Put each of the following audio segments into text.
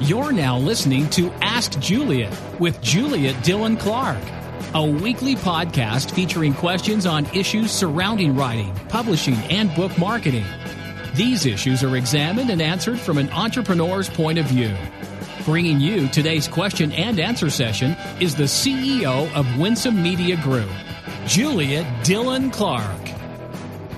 You're now listening to Ask Juliet with Juliet Dillon Clark, a weekly podcast featuring questions on issues surrounding writing, publishing, and book marketing. These issues are examined and answered from an entrepreneur's point of view. Bringing you today's question and answer session is the CEO of Winsome Media Group, Juliet Dillon Clark.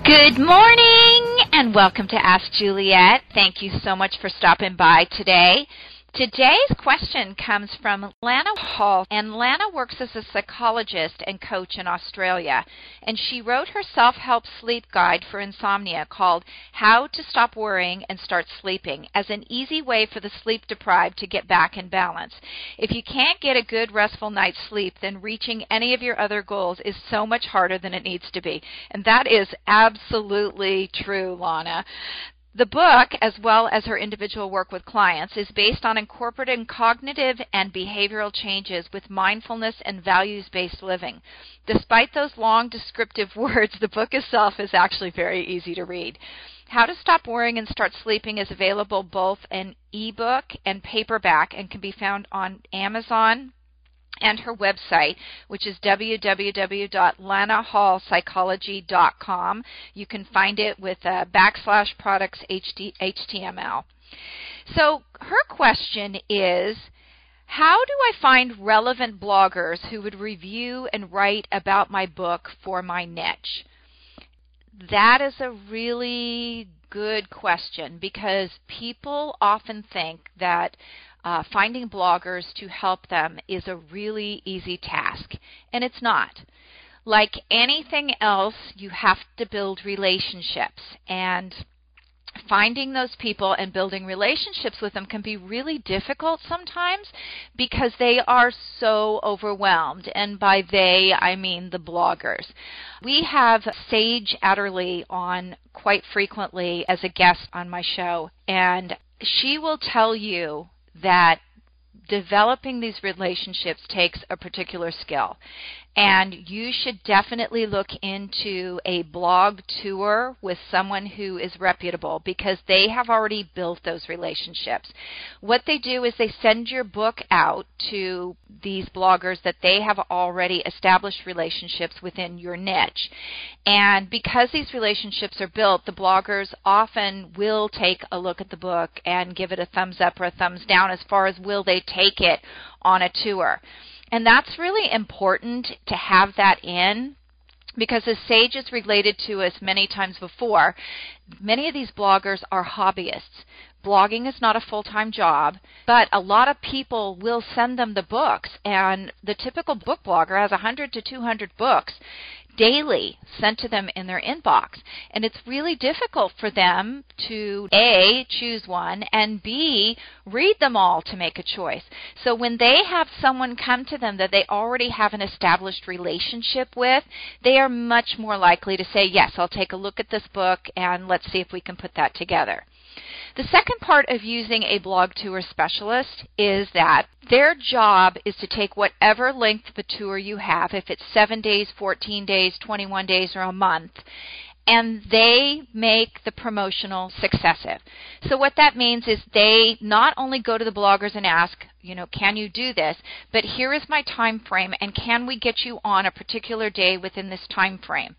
Good morning and welcome to Ask Juliet. Thank you so much for stopping by today. Today's question comes from Lana Hall, and Lana works as a psychologist and coach in Australia. And she wrote her self help sleep guide for insomnia called How to Stop Worrying and Start Sleeping as an easy way for the sleep deprived to get back in balance. If you can't get a good, restful night's sleep, then reaching any of your other goals is so much harder than it needs to be. And that is absolutely true, Lana. The book, as well as her individual work with clients, is based on incorporating cognitive and behavioral changes with mindfulness and values based living. Despite those long descriptive words, the book itself is actually very easy to read. How to Stop Worrying and Start Sleeping is available both in ebook and paperback and can be found on Amazon, and her website, which is www.lanahallpsychology.com. You can find it with uh, backslash products HTML. So her question is, how do I find relevant bloggers who would review and write about my book for my niche? That is a really good question because people often think that uh, finding bloggers to help them is a really easy task, and it's not. Like anything else, you have to build relationships, and finding those people and building relationships with them can be really difficult sometimes because they are so overwhelmed. And by they, I mean the bloggers. We have Sage Adderley on quite frequently as a guest on my show, and she will tell you that developing these relationships takes a particular skill. And you should definitely look into a blog tour with someone who is reputable because they have already built those relationships. What they do is they send your book out to these bloggers that they have already established relationships within your niche. And because these relationships are built, the bloggers often will take a look at the book and give it a thumbs up or a thumbs down as far as will they take it on a tour. And that's really important to have that in because as Sage has related to us many times before, many of these bloggers are hobbyists. Blogging is not a full time job, but a lot of people will send them the books, and the typical book blogger has 100 to 200 books daily sent to them in their inbox. And it's really difficult for them to A, choose one, and B, read them all to make a choice. So when they have someone come to them that they already have an established relationship with, they are much more likely to say, Yes, I'll take a look at this book and let's see if we can put that together. The second part of using a blog tour specialist is that their job is to take whatever length of a tour you have, if it's 7 days, 14 days, 21 days, or a month, and they make the promotional successive. So what that means is they not only go to the bloggers and ask, you know, can you do this, but here is my time frame and can we get you on a particular day within this time frame?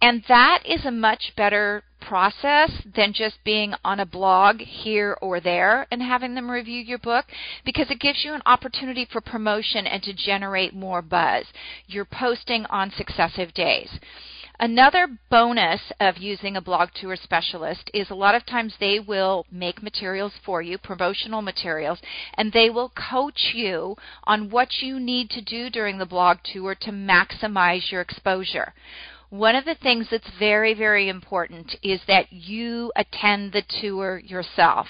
And that is a much better process than just being on a blog here or there and having them review your book because it gives you an opportunity for promotion and to generate more buzz. You're posting on successive days. Another bonus of using a blog tour specialist is a lot of times they will make materials for you, promotional materials, and they will coach you on what you need to do during the blog tour to maximize your exposure. One of the things that's very, very important is that you attend the tour yourself,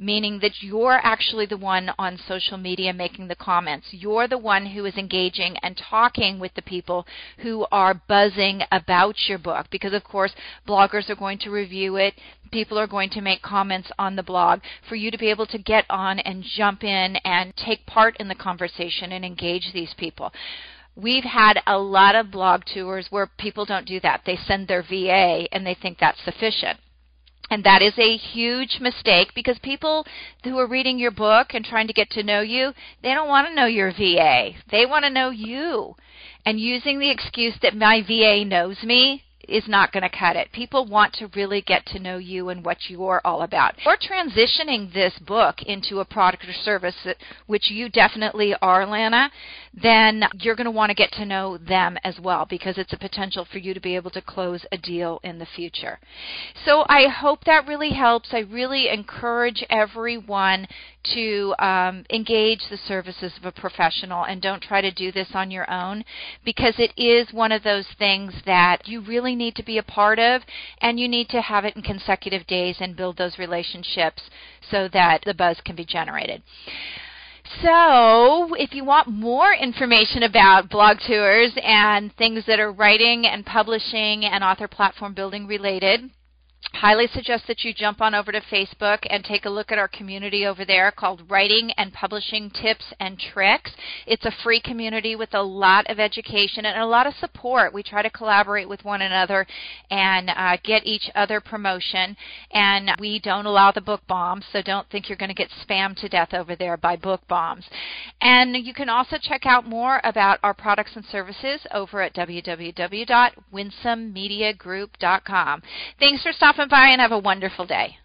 meaning that you're actually the one on social media making the comments. You're the one who is engaging and talking with the people who are buzzing about your book because, of course, bloggers are going to review it. People are going to make comments on the blog for you to be able to get on and jump in and take part in the conversation and engage these people. We've had a lot of blog tours where people don't do that. They send their VA and they think that's sufficient. And that is a huge mistake because people who are reading your book and trying to get to know you, they don't want to know your VA. They want to know you. And using the excuse that my VA knows me is not going to cut it. People want to really get to know you and what you are all about. Or transitioning this book into a product or service, that, which you definitely are, Lana, then you're going to want to get to know them as well because it's a potential for you to be able to close a deal in the future. So I hope that really helps. I really encourage everyone to um, engage the services of a professional and don't try to do this on your own because it is one of those things that you really need to be a part of and you need to have it in consecutive days and build those relationships so that the buzz can be generated. So, if you want more information about blog tours and things that are writing and publishing and author platform building related, highly suggest that you jump on over to Facebook and take a look at our community over there called Writing and Publishing Tips and Tricks. It's a free community with a lot of education and a lot of support. We try to collaborate with one another and uh, get each other promotion. And we don't allow the book bombs, so don't think you're going to get spammed to death over there by book bombs. And you can also check out more about our products and services over at www.winsomemediagroup.com. Thanks for stopping by and have a wonderful day.